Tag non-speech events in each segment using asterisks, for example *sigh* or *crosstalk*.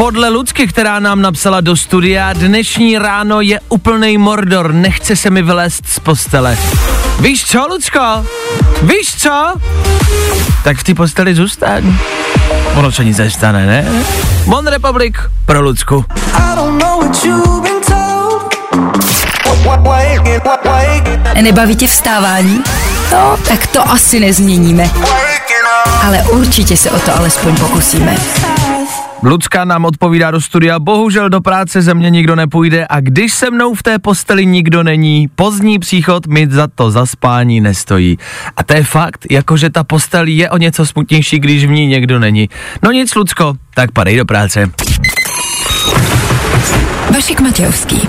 Podle Lucky, která nám napsala do studia, dnešní ráno je úplný mordor, nechce se mi vylézt z postele. Víš co, Lucko? Víš co? Tak v té posteli zůstaň. Ono se nic nestane, ne? Mon Republic pro Lucku. Nebaví tě vstávání? No, tak to asi nezměníme. Ale určitě se o to alespoň pokusíme. Lucka nám odpovídá do studia, bohužel do práce ze mě nikdo nepůjde a když se mnou v té posteli nikdo není, pozdní příchod mi za to zaspání nestojí. A to je fakt, jakože ta postel je o něco smutnější, když v ní někdo není. No nic, Lucko, tak padej do práce. Vašek Matějovský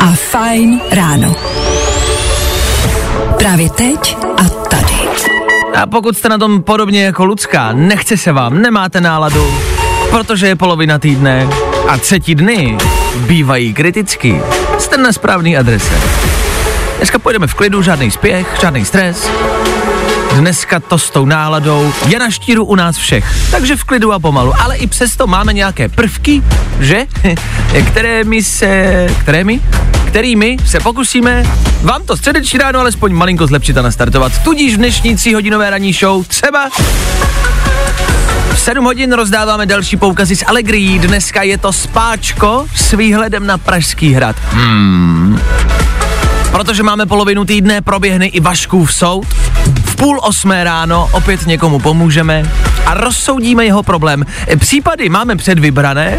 a Fajn ráno. Právě teď a tady. A pokud jste na tom podobně jako Lucka, nechce se vám, nemáte náladu, protože je polovina týdne a třetí dny bývají kriticky, jste na správný adrese. Dneska pojedeme v klidu, žádný spěch, žádný stres. Dneska to s tou náladou je na štíru u nás všech, takže v klidu a pomalu, ale i přesto máme nějaké prvky, že? *laughs* které mi se, které mi? kterými se pokusíme vám to středeční ráno alespoň malinko zlepšit a nastartovat. Tudíž v dnešní tříhodinové ranní show třeba v 7 hodin rozdáváme další poukazy z Allegrií. Dneska je to spáčko s výhledem na Pražský hrad. Hmm. Protože máme polovinu týdne, proběhne i Vaškův soud. V půl osmé ráno opět někomu pomůžeme a rozsoudíme jeho problém. Případy máme předvybrané,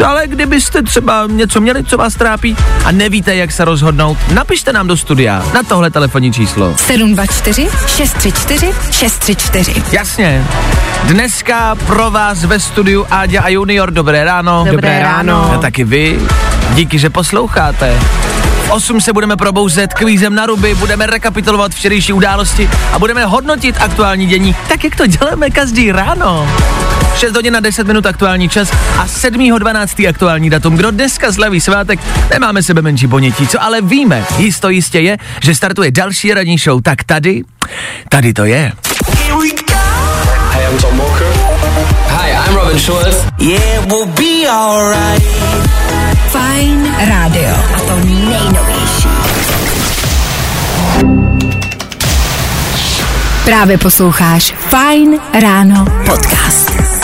ale kdybyste třeba něco měli, co vás trápí a nevíte, jak se rozhodnout, napište nám do studia na tohle telefonní číslo. 724 634 634. Jasně. Dneska pro vás ve studiu Áďa a Junior. Dobré ráno. Dobré ráno. A taky vy. Díky, že posloucháte. V 8 se budeme probouzet kvízem na ruby, budeme rekapitulovat včerejší události a budeme hodnotit aktuální dění, tak jak to děláme každý ráno. 6 hodin na 10 minut aktuální čas a 7.12. aktuální datum. Kdo dneska slaví svátek, nemáme sebe menší ponětí, co ale víme, jisto jistě je, že startuje další radní show, tak tady, tady to je. Hey, I'm Tom Walker. Hi, I'm Robin Schulz. Yeah, we'll be alright. Fajn rádio. A to nejnovější. Právě posloucháš Fajn ráno podcast.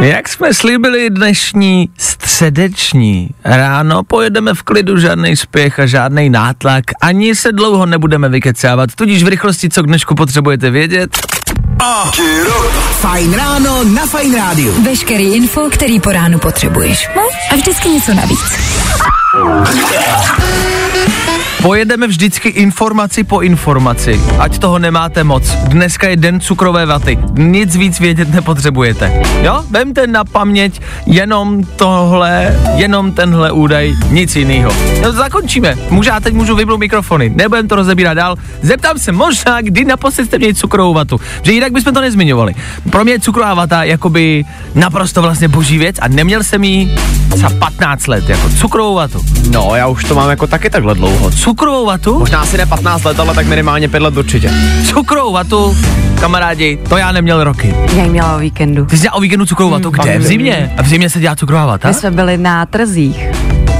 Jak jsme slíbili dnešní středeční ráno, pojedeme v klidu, žádný spěch a žádný nátlak, ani se dlouho nebudeme vykecávat, tudíž v rychlosti, co k dnešku potřebujete vědět. Fajn ráno na Fajn rádiu. Veškerý info, který po ránu potřebuješ. No a vždycky něco navíc. Pojedeme vždycky informaci po informaci, ať toho nemáte moc. Dneska je den cukrové vaty, nic víc vědět nepotřebujete. Jo, vemte na paměť jenom tohle, jenom tenhle údaj, nic jiného. No zakončíme, můžu, já teď můžu vypnout mikrofony, nebudem to rozebírat dál. Zeptám se možná, kdy naposled jste měli cukrovou vatu, že jinak bychom to nezmiňovali. Pro mě je cukrová vata jakoby naprosto vlastně boží věc a neměl jsem ji za 15 let, jako cukrovou vatu. No, já už to mám jako taky takhle dlouho. Cukrovou vatu? Možná asi ne 15 let, ale tak minimálně 5 let určitě. Cukrovou vatu, kamarádi, to já neměl roky. Já ji měla o víkendu. Ty jsi dělal o víkendu cukrovou vatu, kde? V zimě? A v zimě se dělá cukrová vata? My jsme byli na trzích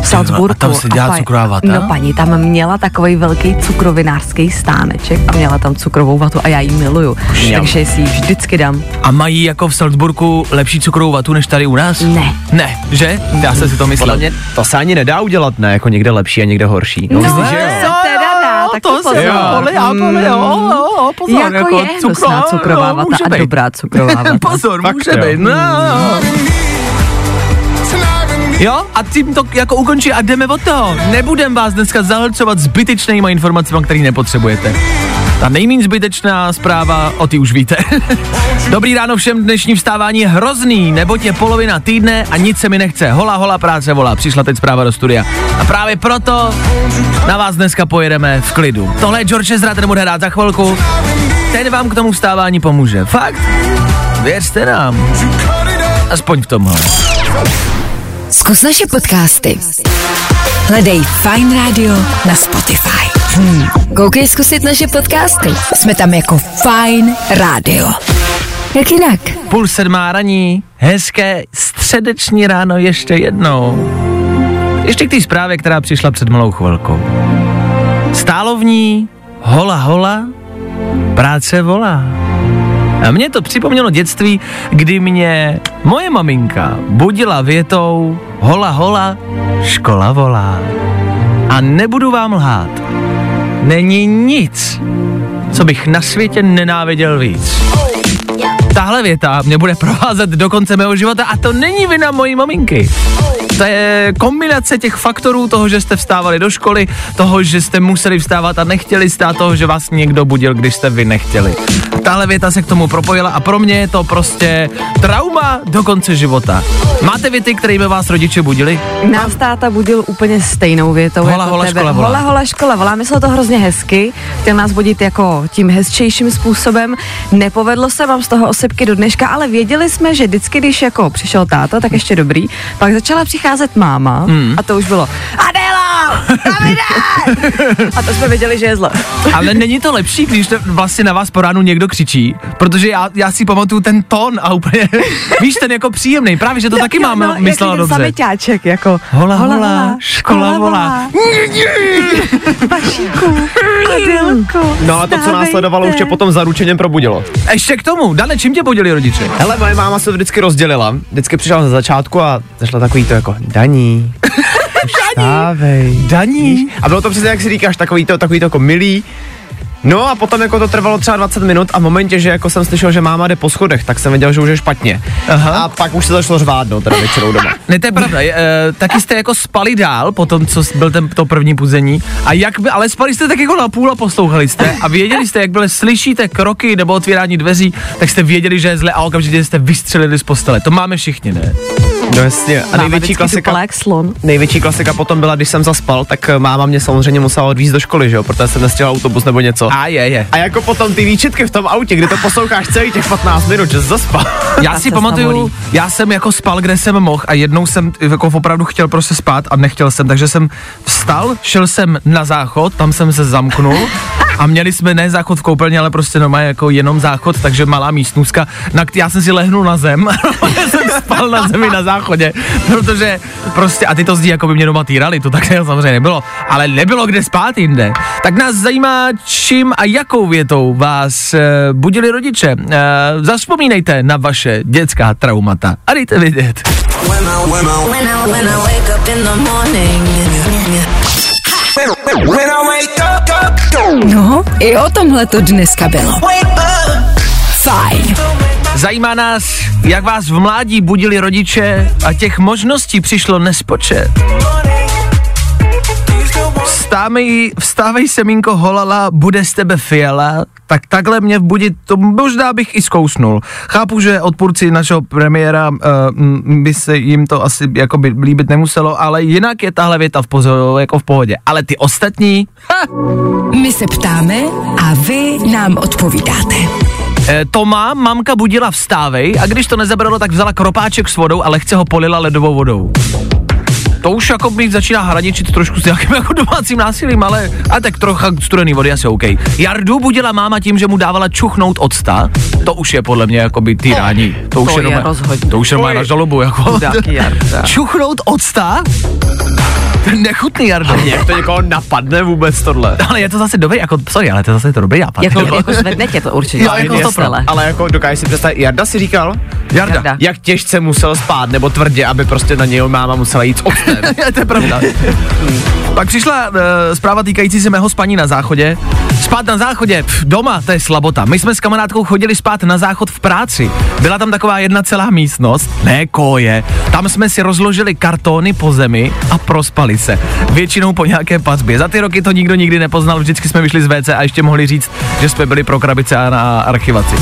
v Salzburgu. a tam se dělá pa- cukrová vata? No paní tam měla takový velký cukrovinářský stáneček a měla tam cukrovou vatu a já ji miluju. Mňam. Takže si ji vždycky dám. A mají jako v Salzburgu lepší cukrovou vatu než tady u nás? Ne. Ne, že? Já jsem si to myslel. Podle mě to se ani nedá udělat, ne? Jako někde lepší a někde horší. No, Myslíš, že jo? se teda dá, tak to to se pozor. podle, já podle, jo, jo, jo, pozor. Jako je hnusná cukrová vata a dobrá cukrová *laughs* vata. pozor, může jo. být, no. Jo, a tím to jako ukončí a jdeme od toho. Nebudem vás dneska zahlcovat zbytečnýma informacemi, které nepotřebujete. Ta nejméně zbytečná zpráva, o ty už víte. *laughs* Dobrý ráno všem, dnešní vstávání je hrozný, neboť je polovina týdne a nic se mi nechce. Hola, hola, práce volá, přišla teď zpráva do studia. A právě proto na vás dneska pojedeme v klidu. Tohle je George Ezra, bude hrát za chvilku. Ten vám k tomu vstávání pomůže. Fakt? Věřte nám. Aspoň v tomhle. Zkus naše podcasty. Hledej Fine Radio na Spotify. Hmm. Koukej zkusit naše podcasty. Jsme tam jako Fine Radio. Jak jinak? Půl sedmá raní, hezké středeční ráno ještě jednou. Ještě k té zprávě, která přišla před malou chvilkou. Stálo v ní hola hola, práce volá. A mě to připomnělo dětství, kdy mě moje maminka budila větou hola hola, škola volá. A nebudu vám lhát, není nic, co bych na světě nenáviděl víc. Tahle věta mě bude provázet do konce mého života a to není vina mojí maminky. To je kombinace těch faktorů toho, že jste vstávali do školy, toho, že jste museli vstávat a nechtěli stát, toho, že vás někdo budil, když jste vy nechtěli. Tahle věta se k tomu propojila a pro mě je to prostě trauma do konce života. Máte věty, kterými vás rodiče budili? Nás táta budil úplně stejnou větou Hola, jako hola, tebe. škola volá. Hola, hola, škola volá. Myslel to hrozně hezky. Chtěl nás budit jako tím hezčejším způsobem. Nepovedlo se, mám z toho osepky do dneška, ale věděli jsme, že vždycky, když jako přišel táta, tak ještě dobrý. Pak začala přicházet máma Hmm. a to už bylo Adela! Davide! A to jsme věděli, že je zlo. Ale není to lepší, když to vlastně na vás po ránu někdo křičí? Protože já, já si pamatuju ten tón a úplně, *laughs* víš, ten jako příjemný. Právě, že to taky mám no, myslela jaký ten dobře. Sameťáček, jako Hola, hola, škola volá. *laughs* Vašíku, Adelko, No a to, co následovalo, už tě potom zaručeně probudilo. Ještě k tomu, Dane, čím tě budili rodiče? Hele, moje máma se to vždycky rozdělila. Vždycky přišla na začátku a zašla takový to jako daní. *laughs* Vstávej. Daní. A bylo to přesně, jak si říkáš, takový to, takový to jako milý. No a potom jako to trvalo třeba 20 minut a v momentě, že jako jsem slyšel, že máma jde po schodech, tak jsem věděl, že už je špatně. Aha. A pak už se začalo řvát, no, teda většinou doma. *laughs* Ne, to je pravda. E, taky jste jako spali dál po tom, co byl ten, to první puzení. A jak by, ale spali jste tak jako na půl a poslouchali jste a věděli jste, jak byly slyšíte kroky nebo otvírání dveří, tak jste věděli, že je zle a okamžitě jste vystřelili z postele. To máme všichni, ne? No jasně. A Máma největší klasika, slon. největší klasika potom byla, když jsem zaspal, tak eh, máma mě samozřejmě musela odvízt do školy, že jo, protože jsem nestihl autobus nebo něco. A je, je. A jako potom ty výčitky v tom autě, kdy to posloucháš celý těch 15 minut, že jsi zaspal. *laughs* Já Ta si pamatuju, já jsem jako spal, kde jsem mohl a jednou jsem jako opravdu chtěl prostě spát a nechtěl jsem, takže jsem vstal, šel jsem na záchod, tam jsem se zamknul *laughs* a měli jsme ne záchod v koupelně, ale prostě normálně jako jenom záchod, takže malá místnůzka, na já jsem si lehnul na zem, *laughs* já jsem spal na zemi na záchodě, protože prostě, a ty to zdí, jako by mě doma týrali, to tak *laughs* samozřejmě nebylo, ale nebylo kde spát jinde. Tak nás zajímá, čím a jakou větou vás e, budili rodiče. E, zaspomínejte na vaše dětská traumata a dejte vědět. When I, when I wake up in the morning. When I wake up, up, up, No, i o tomhle to dneska bylo. Fajn. Zajímá nás, jak vás v mládí budili rodiče a těch možností přišlo nespočet. Vstávej, vstávej semínko holala, bude z tebe fiala, tak takhle mě budit, to možná bych i zkousnul. Chápu, že odpůrci našeho premiéra uh, by se jim to asi jako by líbit nemuselo, ale jinak je tahle věta v, pozo, jako v pohodě. Ale ty ostatní, ha, My se ptáme a vy nám odpovídáte. E, Toma mamka budila vstávej a když to nezabralo, tak vzala kropáček s vodou a lehce ho polila ledovou vodou. To už jako by začíná hraničit trošku s nějakým *laughs* jako domácím násilím, ale a tak trocha studený vody asi OK. Jardu budila máma tím, že mu dávala čuchnout octa. To už je podle mě jako by týrání. To, už to je normálně- rozhodně. To už je na žalobu. Jako. *laughs* Čuchnout octa? To je Nechutný Jardo. Jak to někoho napadne vůbec tohle? Ale je to zase dobrý, jako, sorry, ale to je zase to dobrý nápad. Jako, jako zvedne tě to určitě. Jo, jako z to pro-. Ale jako dokážeš si představit, Jarda si říkal, Jarda. Jarda. jak těžce musel spát, nebo tvrdě, aby prostě na něj máma musela jít s *laughs* to je pravda. Pak přišla uh, zpráva týkající se mého spaní na záchodě. Spát na záchodě, pf, doma, to je slabota. My jsme s kamarádkou chodili spát na záchod v práci. Byla tam taková jedna celá místnost, ne koje. Tam jsme si rozložili kartony po zemi a prospali se. Většinou po nějaké pazbě. Za ty roky to nikdo nikdy nepoznal, vždycky jsme vyšli z WC a ještě mohli říct, že jsme byli pro krabice a na archivaci.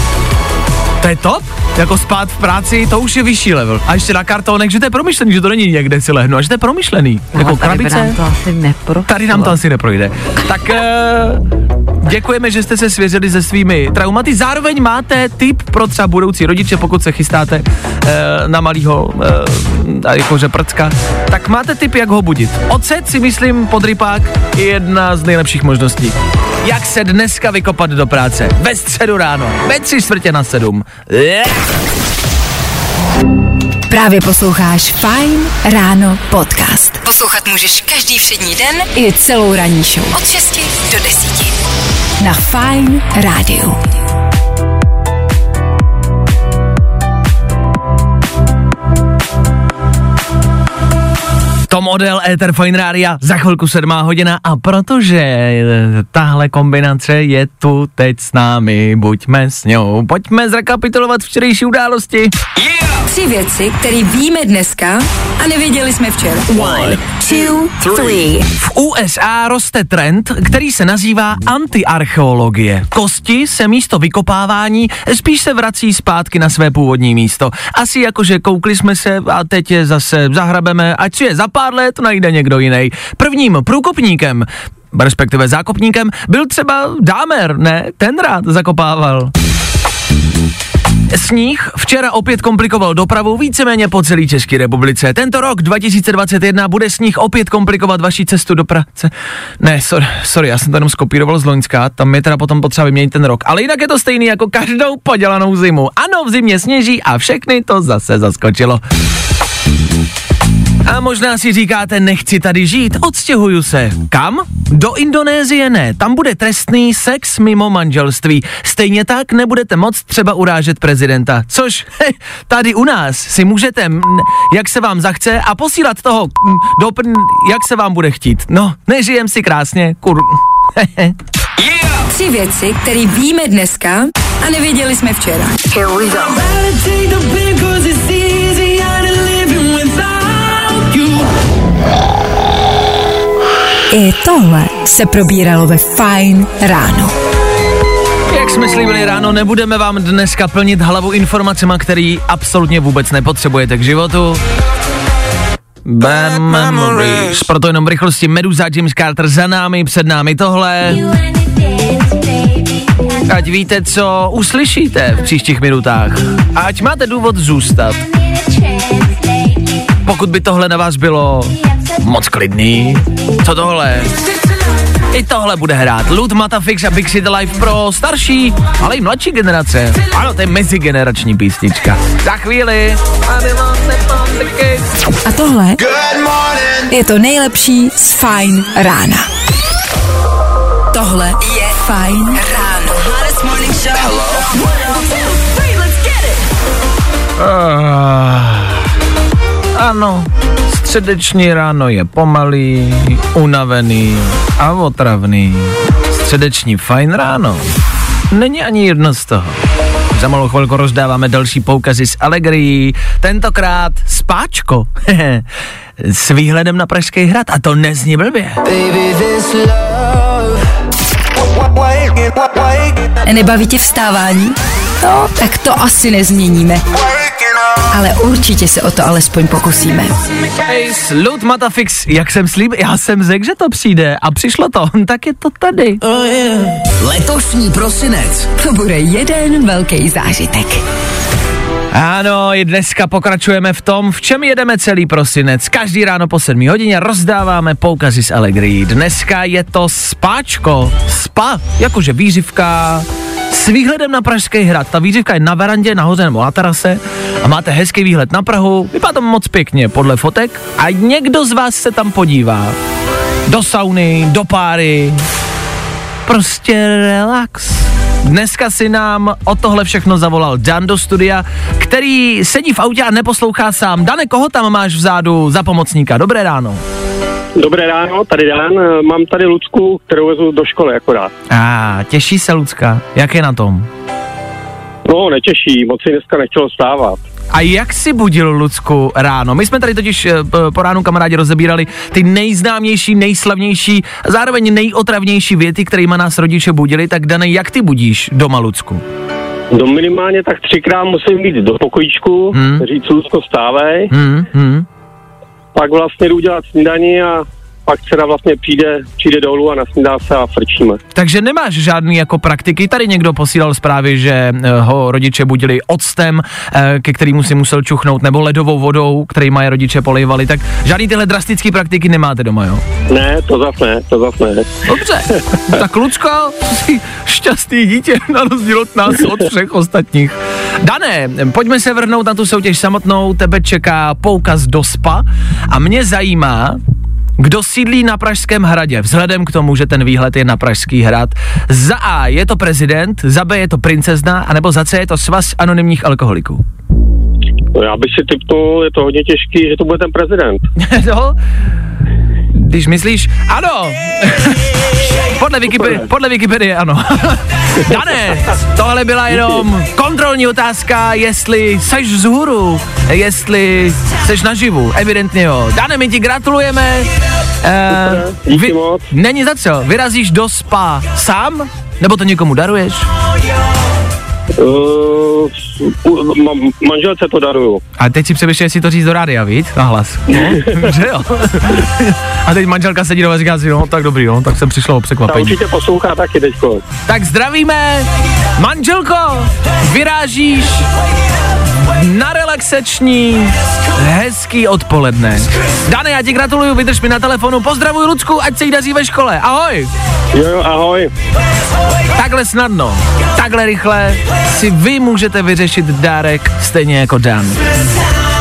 To je top? Jako spát v práci, to už je vyšší level. A ještě na kartonech, že to je promyšlený, že to není někde si lehnu, a že to je promyšlený. No, jako tady krabice. nám to asi nepro. Tady nám to asi neprojde. Tak uh, děkujeme, že jste se svěřili se svými traumaty. Zároveň máte tip pro třeba budoucí rodiče, pokud se chystáte uh, na malýho uh, jakože prcka. Tak máte tip, jak ho budit. Ocet si myslím podrypák je jedna z nejlepších možností. Jak se dneska vykopat do práce? Ve středu ráno, ve tři čtvrtě na sedm. Yeah. Právě posloucháš Fine Ráno podcast. Poslouchat můžeš každý všední den i celou ranní show. Od 6 do 10. Na Fine Rádiu. To model Ether Fine Rádia, za chvilku sedmá hodina a protože eh, tahle kombinace je tu teď s námi, buďme s ňou, pojďme zrekapitulovat včerejší události. Tři věci, které víme dneska a nevěděli jsme včera. One, two, three. V USA roste trend, který se nazývá antiarcheologie. Kosti se místo vykopávání spíš se vrací zpátky na své původní místo. Asi jakože koukli jsme se a teď je zase zahrabeme, ať si je za pár let najde někdo jiný. Prvním průkopníkem respektive zákopníkem, byl třeba Dámer, ne? Ten rád zakopával. Sníh včera opět komplikoval dopravu víceméně po celé České republice. Tento rok 2021 bude sníh opět komplikovat vaši cestu do práce. Ne, sorry, sorry, já jsem to jenom skopíroval z Loňska, tam je teda potom potřeba vyměnit ten rok. Ale jinak je to stejný jako každou podělanou zimu. Ano, v zimě sněží a všechny to zase zaskočilo. A možná si říkáte, nechci tady žít, odstěhuju se. Kam? Do Indonésie ne, tam bude trestný sex mimo manželství. Stejně tak nebudete moc třeba urážet prezidenta. Což he, tady u nás si můžete, m, jak se vám zachce, a posílat toho m, do jak se vám bude chtít. No, nežijem si krásně, kur... Tři věci, které víme dneska a nevěděli jsme včera. Here we go. I tohle se probíralo ve Fine ráno. Jak jsme slíbili ráno, nebudeme vám dneska plnit hlavu informacemi, který absolutně vůbec nepotřebujete k životu. Bad memories. Proto jenom v rychlosti Meduza, James Carter za námi, před námi tohle. Ať víte, co uslyšíte v příštích minutách. A ať máte důvod zůstat. Pokud by tohle na vás bylo moc klidný, co tohle? I tohle bude hrát Lud Matafix a Big City Life pro starší, ale i mladší generace. Ano, to je mezigenerační písnička. Za chvíli. A tohle je to nejlepší z Fine rána. Tohle je Fine ráno. Ah, ano, středeční ráno je pomalý, unavený a otravný. Středeční fajn ráno. Není ani jedno z toho. Za malou chvilku rozdáváme další poukazy z Allegrií, tentokrát spáčko. *laughs* s výhledem na Pražský hrad a to nezní blbě. Nebaví tě vstávání? No, tak to asi nezměníme. Ale určitě se o to alespoň pokusíme. Hej, Slut Matafix, jak jsem slíbil, já jsem řekl, že to přijde a přišlo to, *laughs* tak je to tady. Letošní prosinec. To bude jeden velký zážitek. Ano, i dneska pokračujeme v tom, v čem jedeme celý prosinec. Každý ráno po 7 hodině rozdáváme poukazy z Allegri. Dneska je to spáčko. Spa, jakože výřivka s výhledem na Pražský hrad. Ta výřivka je na verandě, nahoře nebo na terase a máte hezký výhled na Prahu. Vypadá to moc pěkně podle fotek a někdo z vás se tam podívá. Do sauny, do páry, prostě relax. Dneska si nám o tohle všechno zavolal Dan do studia, který sedí v autě a neposlouchá sám. Dane, koho tam máš vzadu za pomocníka? Dobré ráno. Dobré ráno, tady Dan. Eh, Mám tady Lucku, kterou vezu do školy akorát. A těší se Lucka. Jak je na tom? No, netěší, moc si dneska nechtělo stávat. A jak si budil Lucku ráno? My jsme tady totiž eh, po ránu kamarádi rozebírali ty nejznámější, nejslavnější, zároveň nejotravnější věty, kterými nás rodiče budili. Tak Dane, jak ty budíš doma Lucku? Do minimálně tak třikrát musím být do pokojíčku, Hmm. říct Lucko stávej, Hmm, hmm. Pak vlastně jdu udělat snídaní a pak dcera vlastně přijde, přijde dolů a nasnídá se a frčíme. Takže nemáš žádný jako praktiky. Tady někdo posílal zprávy, že eh, ho rodiče budili octem, eh, ke kterému si musel čuchnout, nebo ledovou vodou, který mají rodiče polejvali. Tak žádný tyhle drastické praktiky nemáte doma, jo? Ne, to zas ne, to zas ne. Dobře, *laughs* tak Lucko, jsi *laughs* šťastný dítě na rozdíl od nás, od všech ostatních. Dané, pojďme se vrhnout na tu soutěž samotnou, tebe čeká poukaz do spa a mě zajímá, kdo sídlí na Pražském hradě, vzhledem k tomu, že ten výhled je na Pražský hrad. Za A je to prezident, za B je to princezna, anebo za C je to svaz anonymních alkoholiků. No, já bych si typnul, je to hodně těžký, že to bude ten prezident. *laughs* no, když myslíš, ano, podle, Wikipedie, podle Wikipedie ano. *laughs* Dane, tohle byla jenom kontrolní otázka, jestli seš vzhůru, jestli seš naživu, evidentně jo. Dane, my ti gratulujeme. Uh, Díky moc. Není za co, vyrazíš do spa sám, nebo to někomu daruješ? Uh, ma- manželce to daruju. A teď si přemýšlím, jestli to říct do rádia, víc? Na hlas. No, *laughs* že jo. A teď manželka sedí doma a říká si, no tak dobrý, no, tak jsem přišlo o Ta překvapení. určitě poslouchá taky teďko. Tak zdravíme, manželko, vyrážíš na relaxační, hezký odpoledne. Dane, já ti gratuluju, vydrž mi na telefonu, pozdravuj Lucku, ať se jí daří ve škole, ahoj. Jo, jo, ahoj. Takhle snadno, takhle rychle si vy můžete vyřešit dárek stejně jako Dan.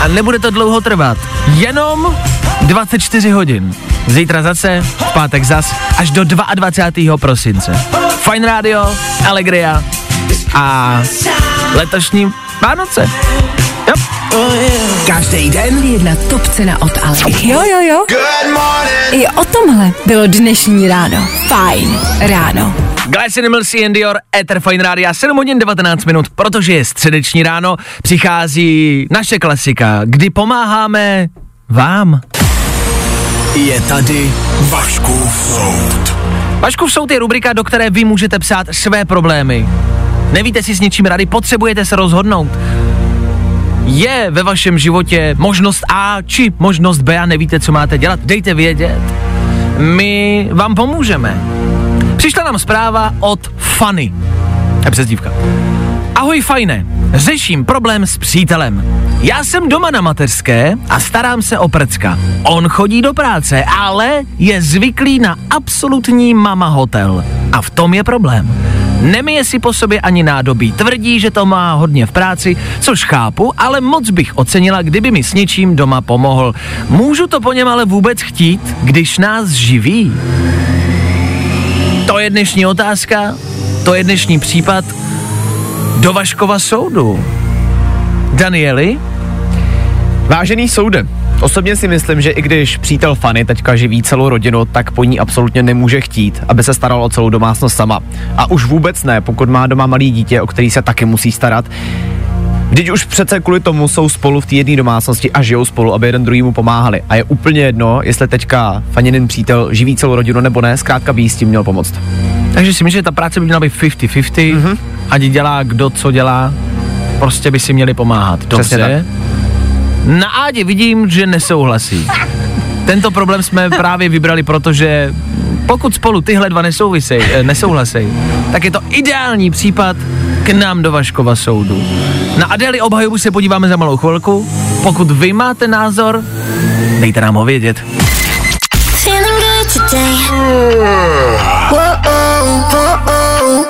A nebude to dlouho trvat, jenom 24 hodin. Zítra zase, v pátek zas, až do 22. prosince. Fine Radio, Allegria a letošní Vánoce. Jo. Každý den Jedna top cena od Allegria. Jo, jo, jo. I o tomhle bylo dnešní ráno. Fajn ráno. Glass Animals and Dior, Ether Fine Radio, 7 hodin 19 minut, protože je středeční ráno, přichází naše klasika, kdy pomáháme vám. je tady Vaškův soud. Vaškův soud je rubrika, do které vy můžete psát své problémy. Nevíte si s něčím rady, potřebujete se rozhodnout. Je ve vašem životě možnost A či možnost B a nevíte, co máte dělat, dejte vědět. My vám pomůžeme. Přišla nám zpráva od Fanny. Je přezdívka. Ahoj fajne, řeším problém s přítelem. Já jsem doma na mateřské a starám se o prcka. On chodí do práce, ale je zvyklý na absolutní mama hotel. A v tom je problém. Nemije si po sobě ani nádobí, tvrdí, že to má hodně v práci, což chápu, ale moc bych ocenila, kdyby mi s něčím doma pomohl. Můžu to po něm ale vůbec chtít, když nás živí? To je dnešní otázka, to je dnešní případ do Vaškova soudu. Danieli, Vážený soude, osobně si myslím, že i když přítel Fanny teďka živí celou rodinu, tak po ní absolutně nemůže chtít, aby se staral o celou domácnost sama. A už vůbec ne, pokud má doma malý dítě, o který se taky musí starat. Vždyť už přece kvůli tomu jsou spolu v té jedné domácnosti a žijou spolu, aby jeden druhýmu pomáhali. A je úplně jedno, jestli teďka Faninin přítel živí celou rodinu nebo ne, zkrátka by jí s tím měl pomoct. takže si myslím, že ta práce by měla být 50-50, mm-hmm. ať dělá kdo, co dělá, prostě by si měli pomáhat. Dobře. Na Ádě vidím, že nesouhlasí. Tento problém jsme právě vybrali, protože pokud spolu tyhle dva nesouvisej, eh, nesouhlasej, tak je to ideální případ k nám do Vaškova soudu. Na Adéli obhajobu se podíváme za malou chvilku. Pokud vy máte názor, dejte nám ho vědět.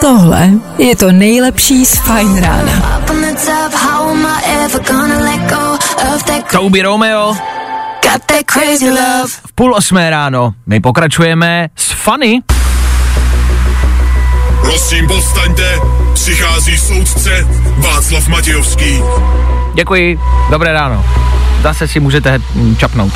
Tohle je to nejlepší z Fajn rána. Touby Romeo Got that crazy love. v půl osmé ráno. My pokračujeme s Fanny. Prosím, povstaňte, přichází soudce Václav Matějovský. Děkuji, dobré ráno. Zase si můžete hm, čapnout.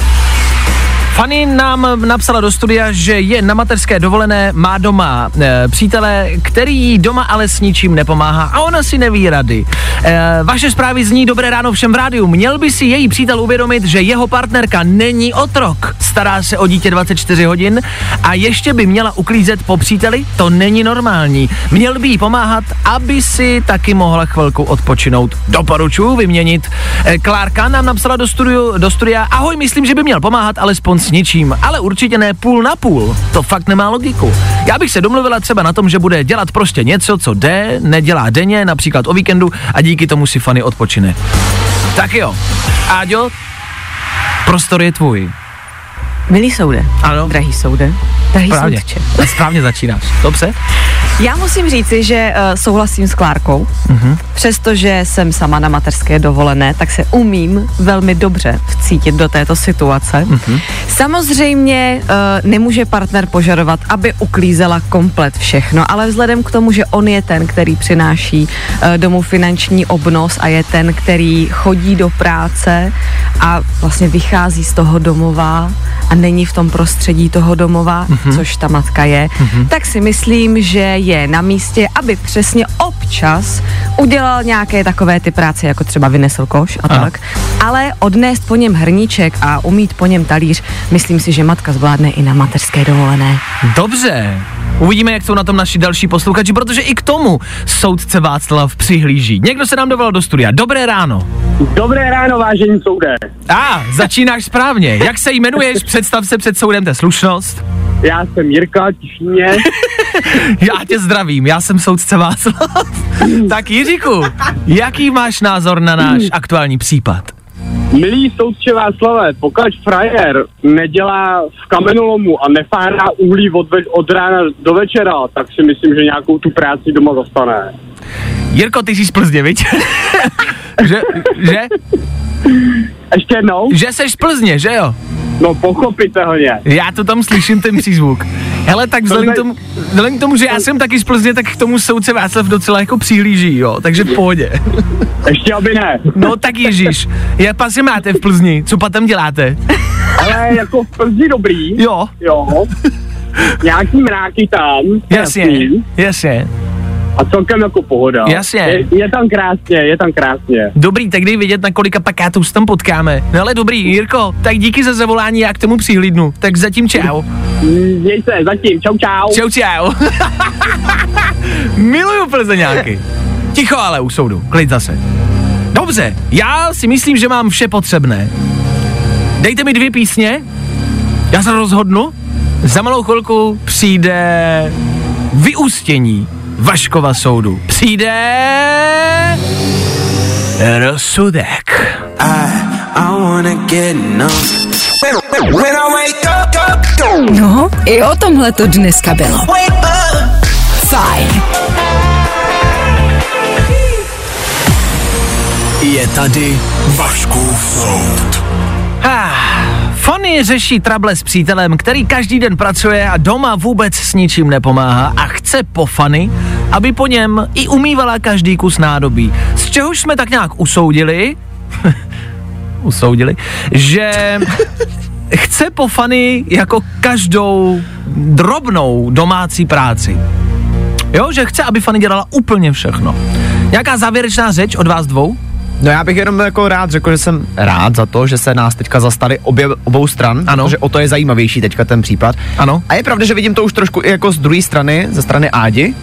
Fanny nám napsala do studia, že je na mateřské dovolené, má doma e, přítele, který jí doma ale s ničím nepomáhá a ona si neví rady. E, vaše zprávy zní dobré ráno všem v rádiu. Měl by si její přítel uvědomit, že jeho partnerka není otrok. Stará se o dítě 24 hodin a ještě by měla uklízet po příteli? To není normální. Měl by jí pomáhat, aby si taky mohla chvilku odpočinout. Doporučuji vyměnit. E, Klárka nám napsala do, studiu, do studia, ahoj, myslím, že by měl pomáhat alespoň s ničím, ale určitě ne půl na půl. To fakt nemá logiku. Já bych se domluvila třeba na tom, že bude dělat prostě něco, co jde, nedělá denně, například o víkendu a díky tomu si Fanny odpočine. Tak jo. Áďo, prostor je tvůj. Milý soude, Ano. drahý soude, drahý Správně. soudče. Správně začínáš. Dobře? Já musím říci, že uh, souhlasím s Klárkou, Mhm. přestože jsem sama na mateřské dovolené, tak se umím velmi dobře vcítit do této situace. Mhm. Samozřejmě uh, nemůže partner požadovat, aby uklízela komplet všechno, ale vzhledem k tomu, že on je ten, který přináší uh, domů finanční obnos a je ten, který chodí do práce a vlastně vychází z toho domova a není v tom prostředí toho domova, Mhm. což ta matka je, tak si myslím, že je na místě, aby přesně občas udělal nějaké takové ty práce, jako třeba vynesl koš a Ano. tak, ale odnést po něm hrníček a umít po něm talíř, myslím si, že matka zvládne i na mateřské dovolené. Dobře. Uvidíme, jak jsou na tom naši další posluchači, protože i k tomu soudce Václav přihlíží. Někdo se nám dovolal do studia. Dobré ráno. Dobré ráno, vážení soudé. A, ah, začínáš správně. Jak se jmenuješ? Představ se před soudem, to je slušnost. Já jsem Jirka, Tišíně. *laughs* *laughs* Já tě zdravím, já jsem soudce Václav. *laughs* tak Jiříku, jaký máš názor na náš aktuální případ? Milý soudče Václave, pokud frajer nedělá v kamenolomu a nefárá uhlí od, ve- od rána do večera, tak si myslím, že nějakou tu práci doma zastane. Jirko, ty jsi z Plzně, viď? *laughs* že, že? Ještě jednou? Že seš z Plzně, že jo? No pochopitelně. Já to tam slyším, ten přízvuk. Hele, tak vzhledem k tomu, vzhledem k tomu, že já jsem taky z Plzně, tak k tomu soudce Václav docela jako přihlíží, jo, takže v pohodě. *laughs* Ještě aby ne. No tak Ježíš, jak pas se máte v Plzni, co pa tam děláte? Ale jako v Plzni dobrý. Jo, Jo. Nějaký mráky tam. jasně, jasný. jasně. A celkem jako pohoda. Jasně. Je, je tam krásně, je tam krásně. Dobrý, tak dej vědět, na kolika pakátů se tam potkáme. No ale dobrý, Jirko, tak díky za zavolání, já k tomu přihlídnu. Tak zatím čau. Měj se, zatím. Čau, čau. Čau, čau. *laughs* Miluju Plzeňáky. Ticho ale u soudu, klid zase. Dobře, já si myslím, že mám vše potřebné. Dejte mi dvě písně, já se rozhodnu. Za malou chvilku přijde vyústění Vaškova soudu. Přijde... Rozsudek. No, i o tomhle to dneska bylo. Fajn. Je tady Vaškův soud. Fanny řeší trable s přítelem, který každý den pracuje a doma vůbec s ničím nepomáhá a chce po Fanny, aby po něm i umývala každý kus nádobí. Z čehož jsme tak nějak usoudili, *laughs* usoudili, že *laughs* chce po Fanny jako každou drobnou domácí práci. Jo, že chce, aby Fanny dělala úplně všechno. Nějaká závěrečná řeč od vás dvou? No já bych jenom jako rád řekl, že jsem rád za to, že se nás teďka zastali obě, obou stran, Ano. protože o to je zajímavější teďka ten případ. Ano. A je pravda, že vidím to už trošku i jako z druhé strany, ze strany Ádi,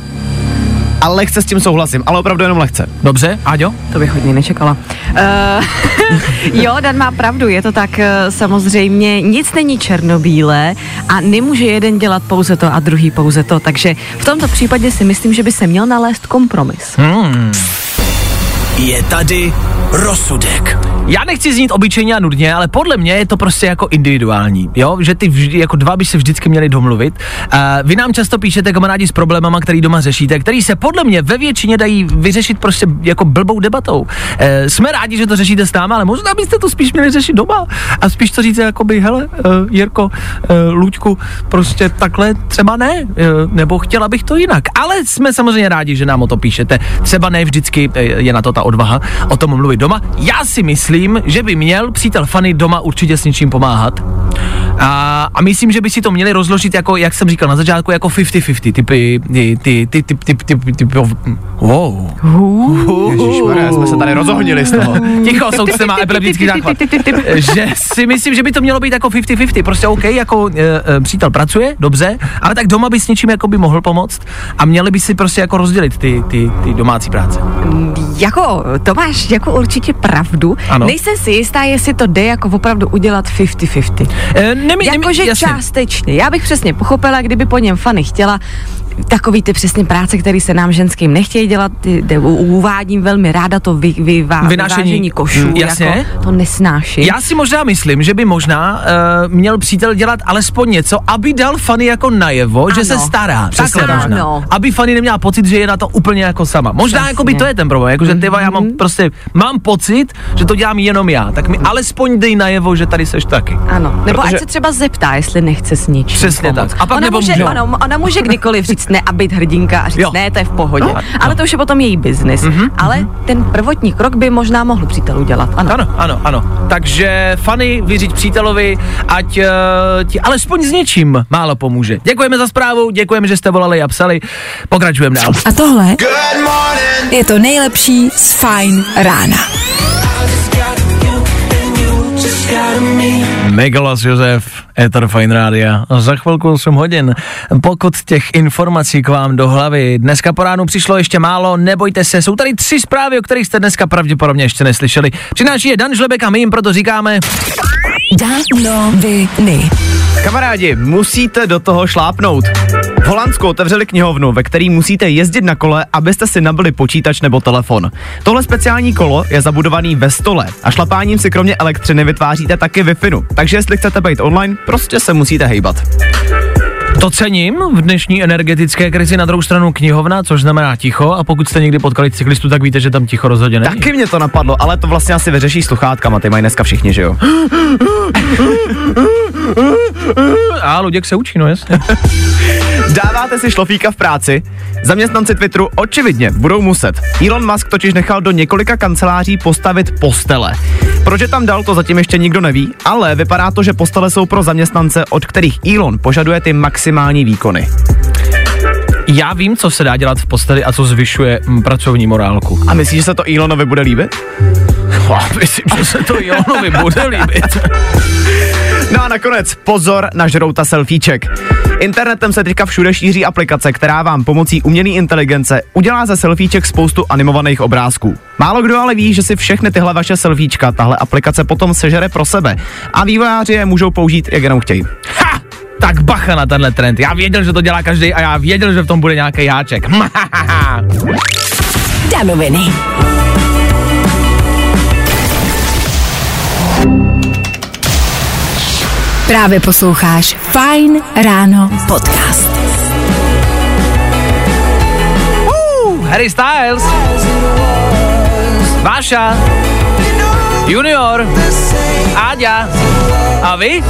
ale lehce s tím souhlasím, ale opravdu jenom lehce. Dobře, Áďo? To bych hodně nečekala. Uh, *laughs* jo, Dan má pravdu, je to tak uh, samozřejmě, nic není černobílé a nemůže jeden dělat pouze to a druhý pouze to, takže v tomto případě si myslím, že by se měl nalézt kompromis. Hmm. Je tady rozsudek. Já nechci znít obyčejně a nudně, ale podle mě je to prostě jako individuální, jo, že ty vždy, jako dva by se vždycky měli domluvit. Uh, vy nám často píšete kamarádi s problémama, který doma řešíte, který se podle mě ve většině dají vyřešit prostě jako blbou debatou. Uh, jsme rádi, že to řešíte s námi, ale možná byste to spíš měli řešit doma a spíš to říct jakoby, hele, uh, Jirko, uh, Luďku, prostě takhle třeba ne, uh, nebo chtěla bych to jinak. Ale jsme samozřejmě rádi, že nám o to píšete. Třeba ne vždycky je na to ta odvaha o tom mluvit doma. Já si myslím, že by měl přítel Fanny doma určitě s něčím pomáhat. A, a myslím, že by si to měli rozložit jako, jak jsem říkal na začátku, jako 50-50, typy, ty, ty, ty, ty, ty, ty, ty, ty, ty, wow. Ježišmarja, jsme se tady rozohnili z toho. Ticho, soudce má epileptický základ. že si myslím, že by to mělo být jako 50-50, prostě OK, jako e, přítel pracuje, dobře, ale tak doma by s něčím jako by mohl pomoct a měli by si prostě jako rozdělit ty, ty, ty domácí práce. Jako, Tomáš, jako určitě pravdu. Ano. Nejsem si jistá, jestli to jde jako opravdu udělat 50-50. E, nemi, Jakože částečně. Já bych přesně pochopila, kdyby po něm Fanny chtěla takový ty přesně práce, které se nám ženským nechtějí dělat, ty, uvádím velmi ráda to vy, vyvá, Vynášení. vyvážení košů, Mm, jasně. jako, to nesnáším. Já si možná myslím, že by možná uh, měl přítel dělat alespoň něco, aby dal Fanny jako najevo, že Ano. se stará. Přesně tak. možná. Ano. Aby Fanny neměla pocit, že je na to úplně jako sama. Možná Přesně. jako by to je ten problém, jako že ty vole, já mám prostě, mám pocit, že to dělám jenom já, tak mi alespoň dej najevo, že tady seš taky. Ano, nebo Protože- ať se třeba zeptá, jestli nechce s ničím Přesně pomoct. tak. A pak ona, nebo může, ona, ona může kdykoliv říct ne a být hrdinka a říct Jo. ne, to je v pohodě. No, ale to už je potom její biznis. Mhm, Ale ten prvotní krok by možná mohl přítel udělat. Ano. Ano, ano, ano. Takže Fanny, vyříď přítelovi, ať uh, ti alespoň s něčím málo pomůže. Děkujeme za zprávu, děkujeme, že jste volali a psali. Pokračujeme dál. A tohle je to nejlepší z Fine rána. Megalas Josef, Ether Fine Rádia. Za chvilku 8 hodin. Pokud těch informací k vám do hlavy dneska po ránu přišlo ještě málo, nebojte se, jsou tady tři zprávy, o kterých jste dneska pravděpodobně ještě neslyšeli. Přináší je Dan Žlebek a my jim proto říkáme, Danoviny. Kamarádi, musíte do toho šlápnout. V Holandsku otevřeli knihovnu, ve který musíte jezdit na kole, abyste si nabili počítač nebo telefon. Tohle speciální kolo je zabudovaný ve stole a šlapáním si kromě elektřiny vytváříte taky Wi-Fi. Takže jestli chcete být online, prostě se musíte hejbat. To cením v dnešní energetické krizi na druhou stranu knihovna, což znamená ticho a pokud jste někdy potkali cyklistu, tak víte, že tam ticho rozhodně není. Taky mě to napadlo, ale to vlastně asi vyřeší sluchátkama, ty mají dneska všichni, že jo? *laughs* A Luděk se učí, no jasně. *laughs* Dáváte si šlofíka v práci? Zaměstnanci Twitteru očividně budou muset. Elon Musk totiž nechal do několika kanceláří postavit postele. Proč je tam dal, to zatím ještě nikdo neví, ale vypadá to, že postele jsou pro zaměstnance, od kterých Elon požaduje ty maximální výkony. Já vím, co se dá dělat v posteli a co zvyšuje mm, pracovní morálku. A myslíš, že se to Elonovi bude líbit? *laughs* Já myslím, že se to Jonovi bude líbit. *laughs* No a nakonec pozor na žrouta selfieček. Internetem se teďka všude šíří aplikace, která vám pomocí umělé inteligence udělá ze selfieček spoustu animovaných obrázků. Málo kdo ale ví, že si všechny tyhle vaše selfiečka tahle aplikace potom sežere pro sebe a vývojáři je můžou použít, jak jenom chtějí. Ha! Tak bacha na tenhle trend. Já věděl, že to dělá každý a já věděl, že v tom bude nějaký jáček. *laughs* Danoviny. Právě posloucháš Fine Ráno podcast. Harry Styles, Váša, Junior, Áďa a vy?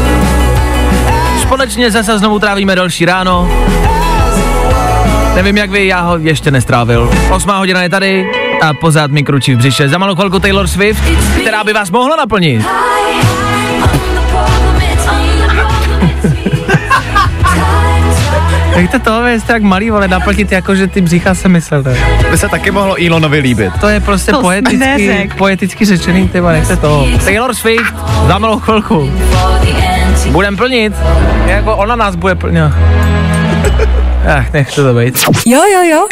Společně zase znovu trávíme další ráno. Nevím jak vy, já ho ještě nestrávil. Osmá hodina je tady a pořád mi kručí v břiše. Za malou chvilku Taylor Swift, která by vás mohla naplnit. *laughs* Víte to, jste jak malý, vole, naplnit jako, že ty břicha se myslel. By se taky mohlo Elonovi líbit. To je prostě To poeticky, poeticky řečený, ty vole, nechte to. Taylor Swift, za malou chvilku. Budem plnit, jako ona nás bude plnit. *laughs* Ach, nechte to být. Jo, jo, jo.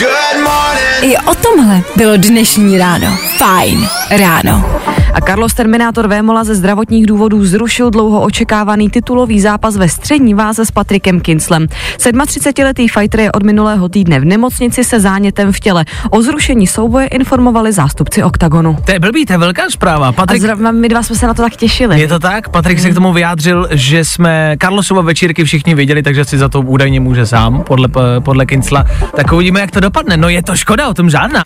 I o tomhle bylo dnešní ráno. Fajn ráno. A Carlos Terminátor Vémola ze zdravotních důvodů zrušil dlouho očekávaný titulový zápas ve střední váze s Patrikem Kinslem. 37-letý fighter je od minulého týdne v nemocnici se zánětem v těle. O zrušení souboje informovali zástupci OKTAGONu. To je blbý, to je velká zpráva. A Patrik, zra- my dva jsme se na to tak těšili. je to tak? Patrik se k tomu vyjádřil, že jsme Carlosova večírky všichni viděli, takže si za to údajně může sám, podle, podle Kincla. Tak uvidíme, jak to dopadne. No je to škoda, o tom žádná.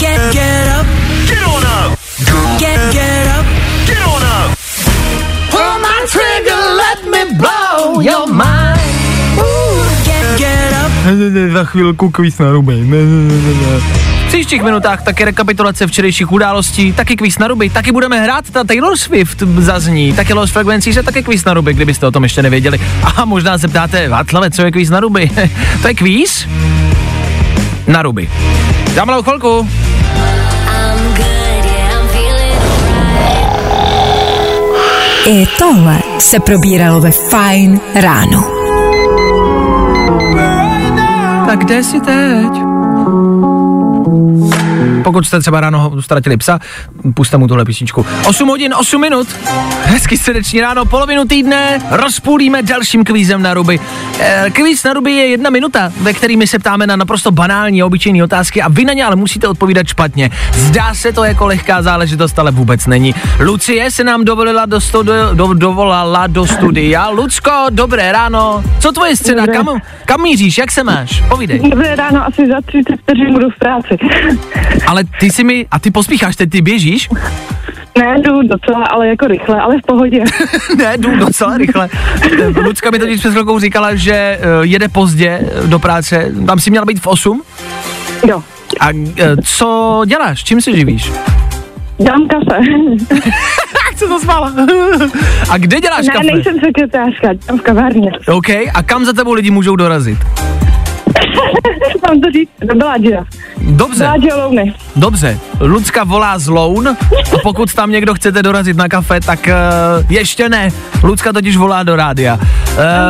Get, get up. Get. Get, up. Get on up. Pull my trigger, let me blow your mind. Get, get up. Za chvilku kvíz na ruby. příštích minutách taky rekapitulace včerejších událostí, taky kvíz na ruby, taky budeme hrát, ta Taylor Swift zazní, taky Lost Frequencies a taky kvíz na ruby, kdybyste o tom ještě nevěděli. A možná se ptáte, Václave, co je kvíz na ruby? *laughs* to je kvíz na ruby. Za malou chvilku. I tohle se probíralo ve Fine ráno. Tak kde jsi teď? Pokud jste třeba ráno ztratili psa, puste mu tuhle písničku. 8 hodin, 8 minut. Hezky srdeční ráno, polovinu týdne, rozpůlíme dalším kvízem na ruby. E, kvíz na ruby je jedna minuta, ve který my se ptáme na naprosto banální a obyčejné otázky a vy na ně ale musíte odpovídat špatně. Zdá se to jako lehká záležitost, ale vůbec není. Lucie se nám dovolila do, studio, do, dovolala do studia. Lucko, dobré ráno. Co tvoje scéna? Kam, kam míříš? Jak se máš? Povídej. Dobré ráno, asi za 30 vteřin budu v práci. Ale ty si mi, a ty pospícháš, teď ty běžíš? Ne, jdu docela, ale jako rychle, ale v pohodě. *laughs* ne, jdu docela rychle. Lucka mi totiž před chvilkou říkala, že eh, jede pozdě eh, do práce. Tam si měla být v 8? Jo. A eh, co děláš? Čím se živíš? Dám kafe. *laughs* Jak se to smála? A kde děláš ne, kafe? nejsem sekretářka, dělám v kavárně. OK, a kam za tebou lidi můžou dorazit? *laughs* Mám to říct, do Beladžia. Dobře, Beladžia Louny. dobře. Lucka volá z Loun a pokud tam někdo chcete dorazit na kafe, tak uh, ještě ne. Lucka totiž volá do rádia.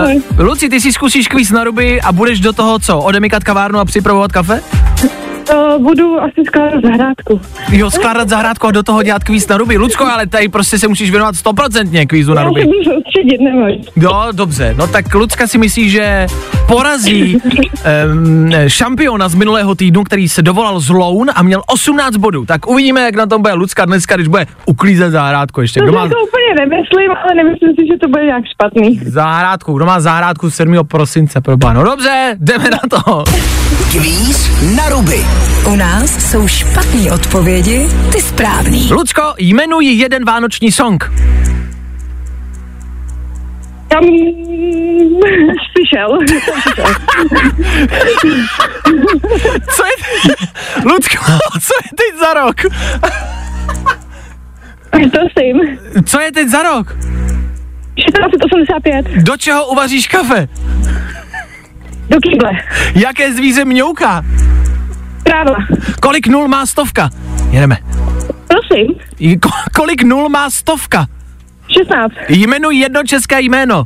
Uh, Luci, ty si zkusíš kvíz na ruby a budeš do toho co? Odemykat kavárnu a připravovat kafe? To budu asi skládat zahrádku. Jo, skládat zahrádku a do toho dělat kvíz na ruby. Lucko, ale tady prostě se musíš věnovat stoprocentně kvízu na Já se ruby. budu soustředit, neboj. Jo, dobře. No tak Lucka si myslí, že porazí um, šampiona z minulého týdnu, který se dovolal z Loun a měl 18 bodů. Tak uvidíme, jak na tom bude Lucka dneska, když bude uklízet zahrádku ještě. To Kdo si má jako úplně nemyslím, ale nemyslím si, že to bude nějak špatný. zahrádku? Kdo má zahrádku 7. prosince pro No dobře, jdeme na to. Kvíz na ruby. U nás jsou špatné odpovědi, ty správný. Lucko, jmenuji jeden vánoční song. Tam slyšel. *laughs* Co je... Lucko, *laughs* co je teď za rok? Prosím. Co je teď za rok? 1485. Do čeho uvaříš kafe? Do kýble. Jaké zvíře mňouká? Kráva. Kolik nul má stovka? Jedeme. Prosím. Ko- kolik nul má stovka? 16. Jmenuj jedno české jméno.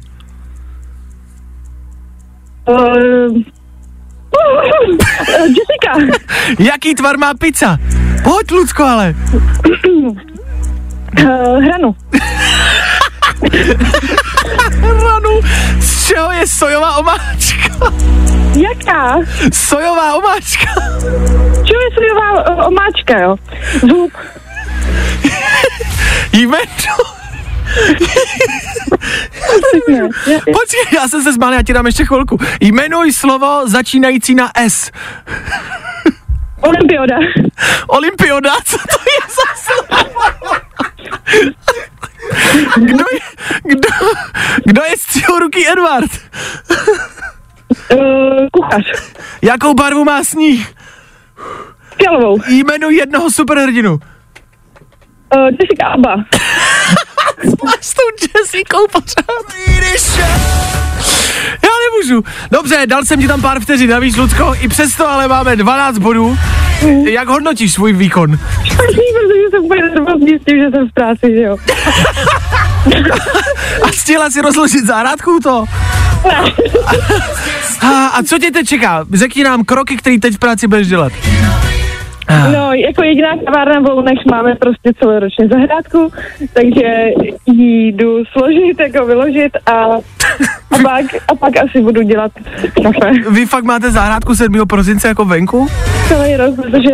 Uh, *laughs* Jessica. Jaký tvar má pizza? Pojď, Lucko, ale. Uh, hranu. *laughs* Ranu, z čeho je sojová omáčka? Jaká? Sojová omáčka. Čemu je sojová uh, omáčka, jo? Zub. *laughs* Jméno. Počkej, já jsem se zmál, já ti dám ještě chvilku. Jmenuj slovo začínající na S. Olympioda. Olympioda, *laughs* co to je za slovo? Kdo je, kdo, kdo je střihoruký Edward? Uh, kuchař. Jakou barvu má sníh? Fialovou. Jmenuj jednoho superhrdinu. Uh, Jessica Alba. *laughs* Máš s tou Jessicou pořád. Nemůžu. Dobře, dal jsem ti tam pár vteřin navíc, Lucko, i přesto ale máme 12 bodů. Jak hodnotíš svůj výkon? Protože jsem úplně nervózní s tím, že jsem v práci, že jo. A stihla si rozložit zahrádku to? A, a co tě teď čeká? Řekni nám kroky, které teď v práci budeš dělat. No, jako jediná kavárna v Lounech máme prostě celoročně zahrádku, takže jdu složit, jako vyložit a, *laughs* a, pak, a pak asi budu dělat kafe Vy fakt máte zahrádku 7. prosince jako venku? celý rok, protože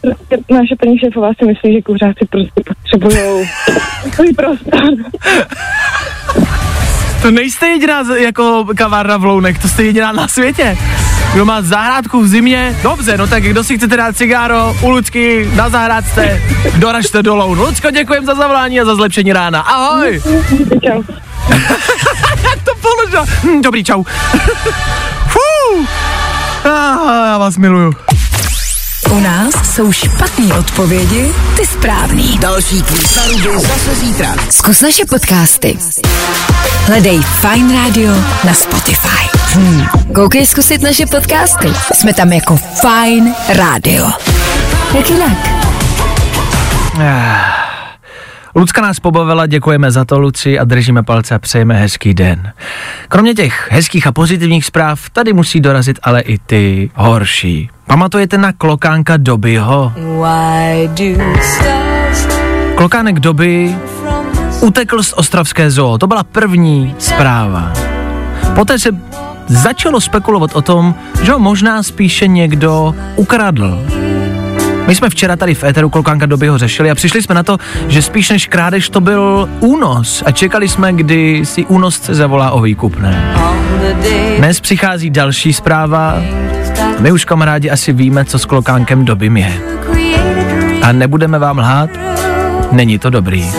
prostě naše paní šéfová si myslí, že kuřáci prostě potřebují takový prostor. To nejste jediná jako kavárna v Lounech, to jste jediná na světě. Kdo má zahrádku v zimě, dobře, no tak kdo si chcete dát cigáro u Lucky na zahrádce, doražte do Loun. Lucko, děkujem za zavolání a za zlepšení rána. Ahoj! Čau. Jak *laughs* to položila? Hm, dobrý, čau. *laughs* Fú. Ah, já vás miluju. U nás jsou špatné odpovědi, ty správný. Další kvíz na ruby zase zítra. Zkus naše podcasty. Hledej Fine Radio na Spotify. Hmm. Koukej zkusit naše podcasty. Jsme tam jako Fine Radio. Jak jinak? Lucka nás pobavila, děkujeme za to, Luci, a držíme palce a přejeme hezký den. Kromě těch hezkých a pozitivních zpráv, tady musí dorazit ale i ty horší. Pamatujete na klokánka Dobyho? Klokánek Doby utekl z ostravské zoo. To byla první zpráva. Poté se začalo spekulovat o tom, že ho možná spíše někdo ukradl. My jsme včera tady v éteru Klokánka doby ho řešili a přišli jsme na to, že spíš než krádež to byl únos a čekali jsme, kdy si únosce zavolá o výkupné. Dnes přichází další zpráva. My už kamarádi asi víme, co s Klokánkem dobym je. A nebudeme vám lhát, není to dobrý.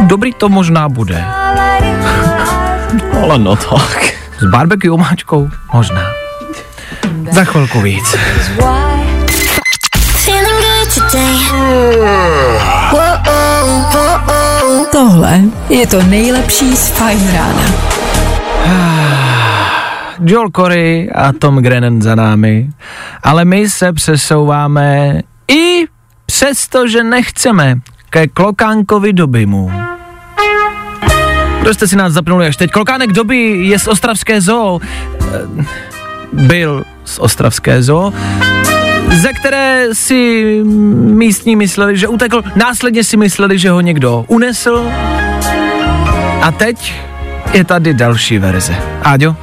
Dobrý to možná bude. *laughs* Ale no tak. S barbecue omáčkou možná. Za chvilku víc. Tohle je to nejlepší z Fine Rána. *sighs* Joel Corey a Tom Grennan za námi, ale my se přesouváme i přesto, že nechceme ke Klokánkovi dobymu. Kdo jste si nás zapnuli až teď? Klokánek doby je z Ostravské zoo. Eh, Byl z Ostravské zoo, ze které si místní mysleli, že utekl. Následně si mysleli, že ho někdo unesl. A teď je tady další verze. Áďo?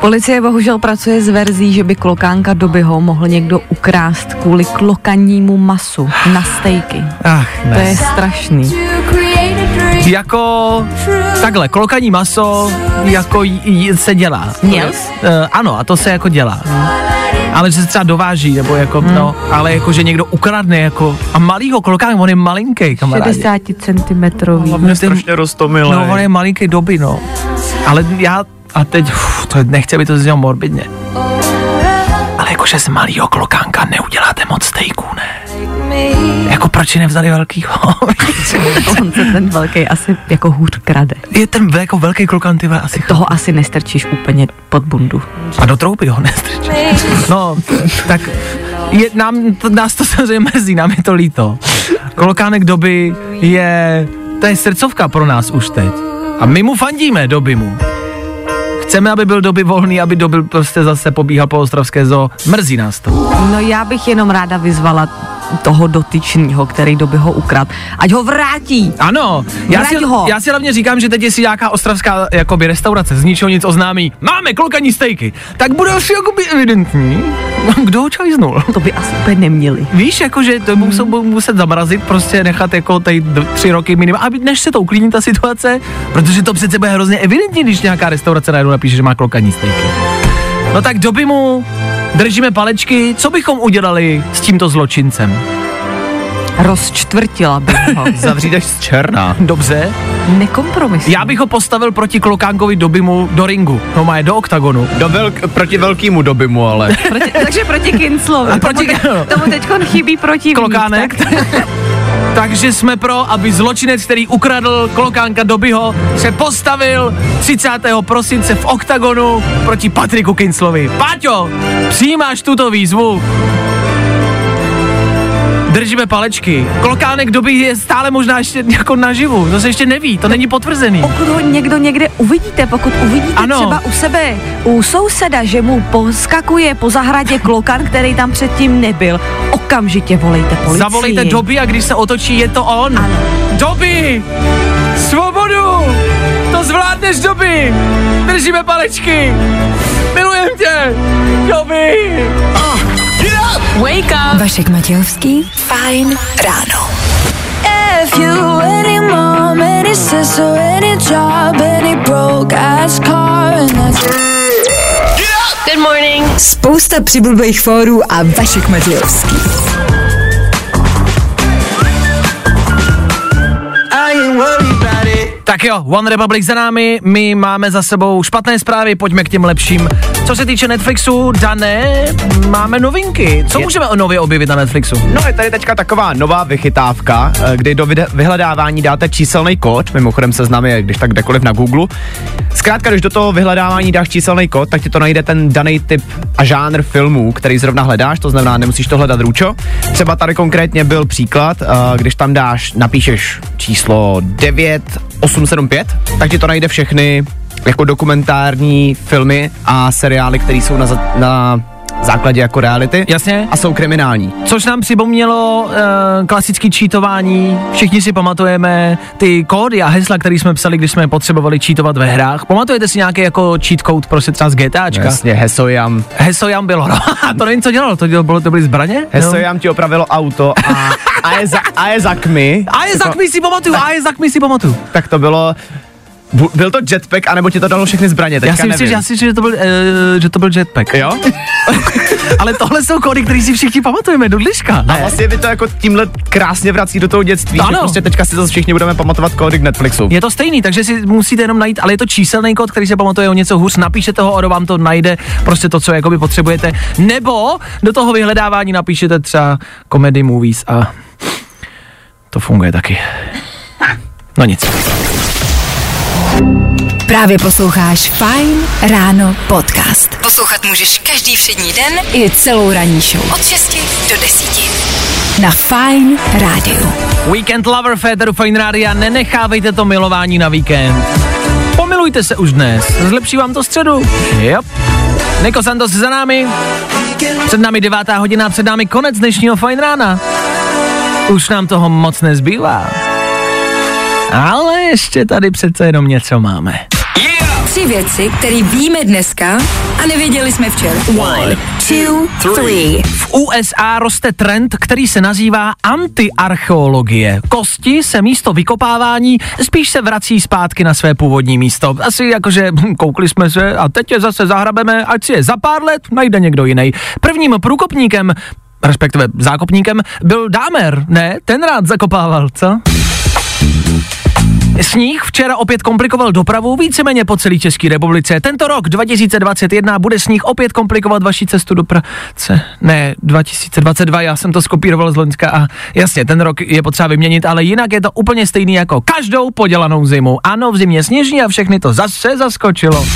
Policie bohužel pracuje s verzí, že by klokánka dobyho mohl někdo ukrást kvůli klokanímu masu na stejky. Ach, To je ne. strašný. Jako takhle, klokaní maso jako j- j- se dělá. Měl? Uh, ano, a to se jako dělá. Ale že se třeba dováží, nebo jako, Hmm. no, ale jako, že někdo ukradne, jako, a malýho klokání, on je malinký, kamarádi. 60 cm. Hlavně strašně rostomilé. No, on je malinký doby, no. Ale já, a teď, uf, to je- nechci, aby to znělo morbidně. Jakože z malýho klokánka neuděláte moc stejků, ne? Jako proč si nevzali velkýho? On se ten velký asi jako hůř krade. je ten jako velký klokán, ty asi Toho asi nestrčíš úplně pod bundu. A do trouby ho nestrčí. No, tak je, nám, to, nás to samozřejmě mrzí, nám je to líto. Klokánek doby je, to je srdcovka pro nás už teď. A my mu fandíme, doby mu. Chceme, aby byl doby volný, aby doby prostě zase pobíhal po ostravské zoo. Mrzí nás to. No já bych jenom ráda vyzvala toho dotyčního, který doby ho ukrad, ať ho vrátí. Ano, já Vrať si, ho. já si hlavně říkám, že teď jestli nějaká ostravská jakoby restaurace z ničeho nic oznámí, máme klokaní stejky, tak bude asi jakoby evidentní, kdo ho čajznul. To by asi úplně neměli. Víš, jakože to Hmm. musel muset zamrazit, prostě nechat jako tady tři roky minimálně, aby než se to uklidní ta situace, protože to přece bude hrozně evidentní, když nějaká restaurace najednou napíše, že má klokaní stejky. No tak doby mu držíme palečky, co bychom udělali s tímto zločincem? Rozčtvrtila bych ho. *laughs* Zavřít až z černá. Dobře, Nekompromisní. já bych ho postavil proti klokánkovi dobymu do ringu, no má je do oktagonu. Do velk, proti velkýmu dobymu, ale. *laughs* Proti, takže proti Kinclovi. A proti- tomu, te, tomu teď chybí proti Klokánek. *laughs* Takže jsme pro, aby zločinec, který ukradl klokánka Dobyho, se postavil 30. prosince v oktagonu proti Patriku Kinclovi. Páťo, přijímáš tuto výzvu? Držíme palečky. Klokánek doby je stále možná ještě jako naživu. To se ještě neví, to není potvrzený. Pokud ho někdo někde uvidíte, pokud uvidíte Ano. třeba u sebe, u souseda, že mu poskakuje po zahradě klokan, který tam předtím nebyl, okamžitě volejte policii. Zavolejte doby a když se otočí, je to on. Ano. Doby! Svobodu! To zvládneš, doby! Držíme palečky! Milujem tě! Doby! Wake up. Vašek Matějovský, Fine Ráno. If you any mom, any sister, any job, any broke ass car, and that's Good morning. Spousta přibulbých fórů a Vašek Matějovský. Tak Tak jo, One Republic za námi, my máme za sebou špatné zprávy, pojďme k těm lepším. Co se týče Netflixu, dané, máme novinky. Co Je- můžeme o nově objevit na Netflixu? No je tady teďka taková nová vychytávka, eh, kdy do vyhledávání dáte číselný kód, mimochodem seznam je když tak kdekoliv na Google. Zkrátka, když do toho vyhledávání dáš číselný kód, tak ti to najde ten daný typ a žánr filmů, který zrovna hledáš, to znamená, nemusíš to hledat růčo. Třeba tady konkrétně byl příklad, eh, když tam dáš, napíšeš číslo 9875, tak ti to najde všechny jako dokumentární filmy a seriály, které jsou na, na základě jako reality. Jasně. A jsou kriminální. Což nám připomnělo uh, klasický čítování. Všichni si pamatujeme ty kódy a hesla, které jsme psali, když jsme potřebovali čítovat ve hrách. Pamatujete si nějaký jako cheat code prostě třeba z GTAčka? Jasně, Hesojam. Hesojam bylo, *laughs* no. to nevím, co dělalo, to, dělalo, bylo, to byly zbraně? Hesojam ti opravilo auto a, a, je, za, a je zakmi. A je zakmi si pamatuju, a je zakmi si pamatuju. Tak to bylo, byl to jetpack, anebo ti to dalo všechny zbraně, teďka Já si myslím, že, já si myslím, že to byl, uh, že to byl jetpack. Jo? *laughs* Ale tohle jsou kódy, které si všichni pamatujeme do dneška. A vlastně by to jako tímhle krásně vrací do toho dětství, Ano. že prostě teďka si zase všichni budeme pamatovat kódy k Netflixu. Je to stejný, takže si musíte jenom najít, ale je to číselný kód, který se pamatuje o něco hůř, napíšete ho, ono vám to najde prostě to, co jakoby potřebujete, nebo do toho vyhledávání napíšete třeba comedy movies a to funguje taky. No nic. Právě posloucháš Fine Ráno podcast. Poslouchat můžeš každý všední den i celou ranní show. Od 6 do 10. Na Fine Rádiu. Weekend Lover Féteru Fine Rádia, nenechávejte to milování na víkend. Pomilujte se už dnes, zlepší vám to středu. Yep. Niko Santos za námi, před námi devátá hodina, před námi konec dnešního Fine Rána. Už nám toho moc nezbývá. Ale ještě tady přece jenom něco máme. Tři věci, které víme dneska a nevěděli jsme včera. One, two, three. V USA roste trend, který se nazývá antiarcheologie. Kosti se místo vykopávání spíš se vrací zpátky na své původní místo. Asi jakože hm, koukli jsme se a teď je zase zahrabeme, ať si je za pár let najde někdo jiný. Prvním průkopníkem respektive zákopníkem, byl Dámer, ne? Ten rád zakopával, co? Sníh včera opět komplikoval dopravu víceméně po celé České republice. Tento rok 2021 bude sníh opět komplikovat vaši cestu do práce. Ne, 2022, já jsem to skopíroval z Loňska a jasně, ten rok je potřeba vyměnit, ale jinak je to úplně stejný jako každou podělanou zimu. Ano, v zimě sněží a všechny to zase zaskočilo.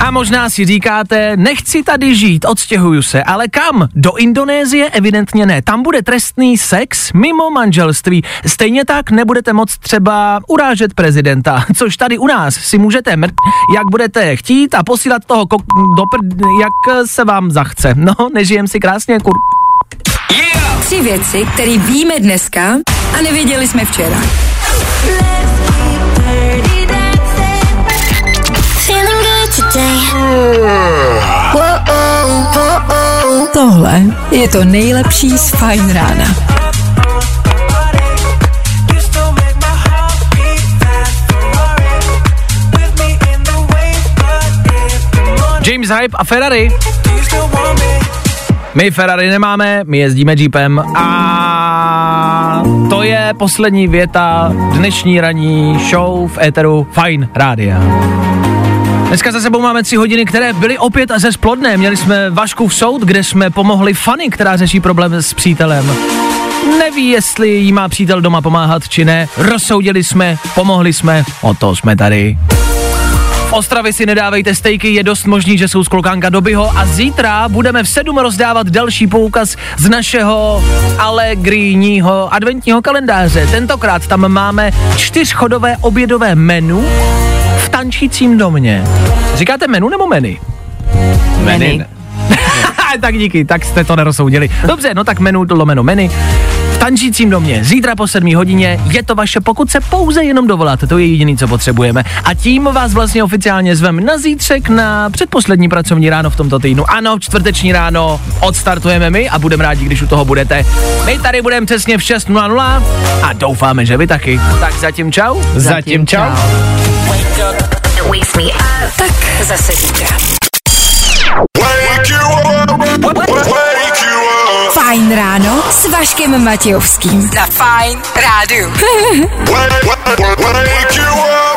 A možná si říkáte, nechci tady žít, odstěhuju se, ale kam? Do Indonésie evidentně ne. Tam bude trestný sex mimo manželství. Stejně tak nebudete moc třeba urážet prezidenta, což tady u nás si můžete mrt, jak budete chtít a posílat toho kok- do prd, jak se vám zachce. No, nežijem si krásně, kur... Tři věci, které víme dneska a nevěděli jsme včera. Tohle je to nejlepší z Fine Rána. James Hype a Ferrari. My Ferrari nemáme, my jezdíme Jeepem a to je poslední věta dnešní ranní show v éteru Fine Rádia. Dneska za sebou máme tři hodiny, které byly opět a ze splodné. Měli jsme Vaškův soud, kde jsme pomohli Fanny, která řeší problém s přítelem. Neví, jestli jí má přítel doma pomáhat či ne. Rozsoudili jsme, pomohli jsme, o to jsme tady. V Ostravě si nedávejte stejky, je dost možný, že jsou z dobyho a zítra budeme v sedm rozdávat další poukaz z našeho alegrijního adventního kalendáře. Tentokrát tam máme čtyřchodové obědové menu v tančícím domě. Říkáte menu nebo menu? Meny. *laughs* tak díky, tak jste to nerozsoudili. Dobře, no tak menu lomeno menu. V tančícím domě, zítra po 7 hodině, je to vaše, pokud se pouze jenom dovoláte, to je jediný, co potřebujeme. A tím vás vlastně oficiálně zvem na zítřek na předposlední pracovní ráno v tomto týdnu. Ano, čtvrteční ráno odstartujeme my a budeme rádi, když u toho budete. My tady budeme přesně v 6.00 a doufáme, že vy taky. Tak zatím čau. Zatím čau. Tak zase zítra. Wake you up. Wake you up. Fajn ráno s Vaškem Matějovským. Za Fajn rádu. Wake, *laughs* wake, wake you up.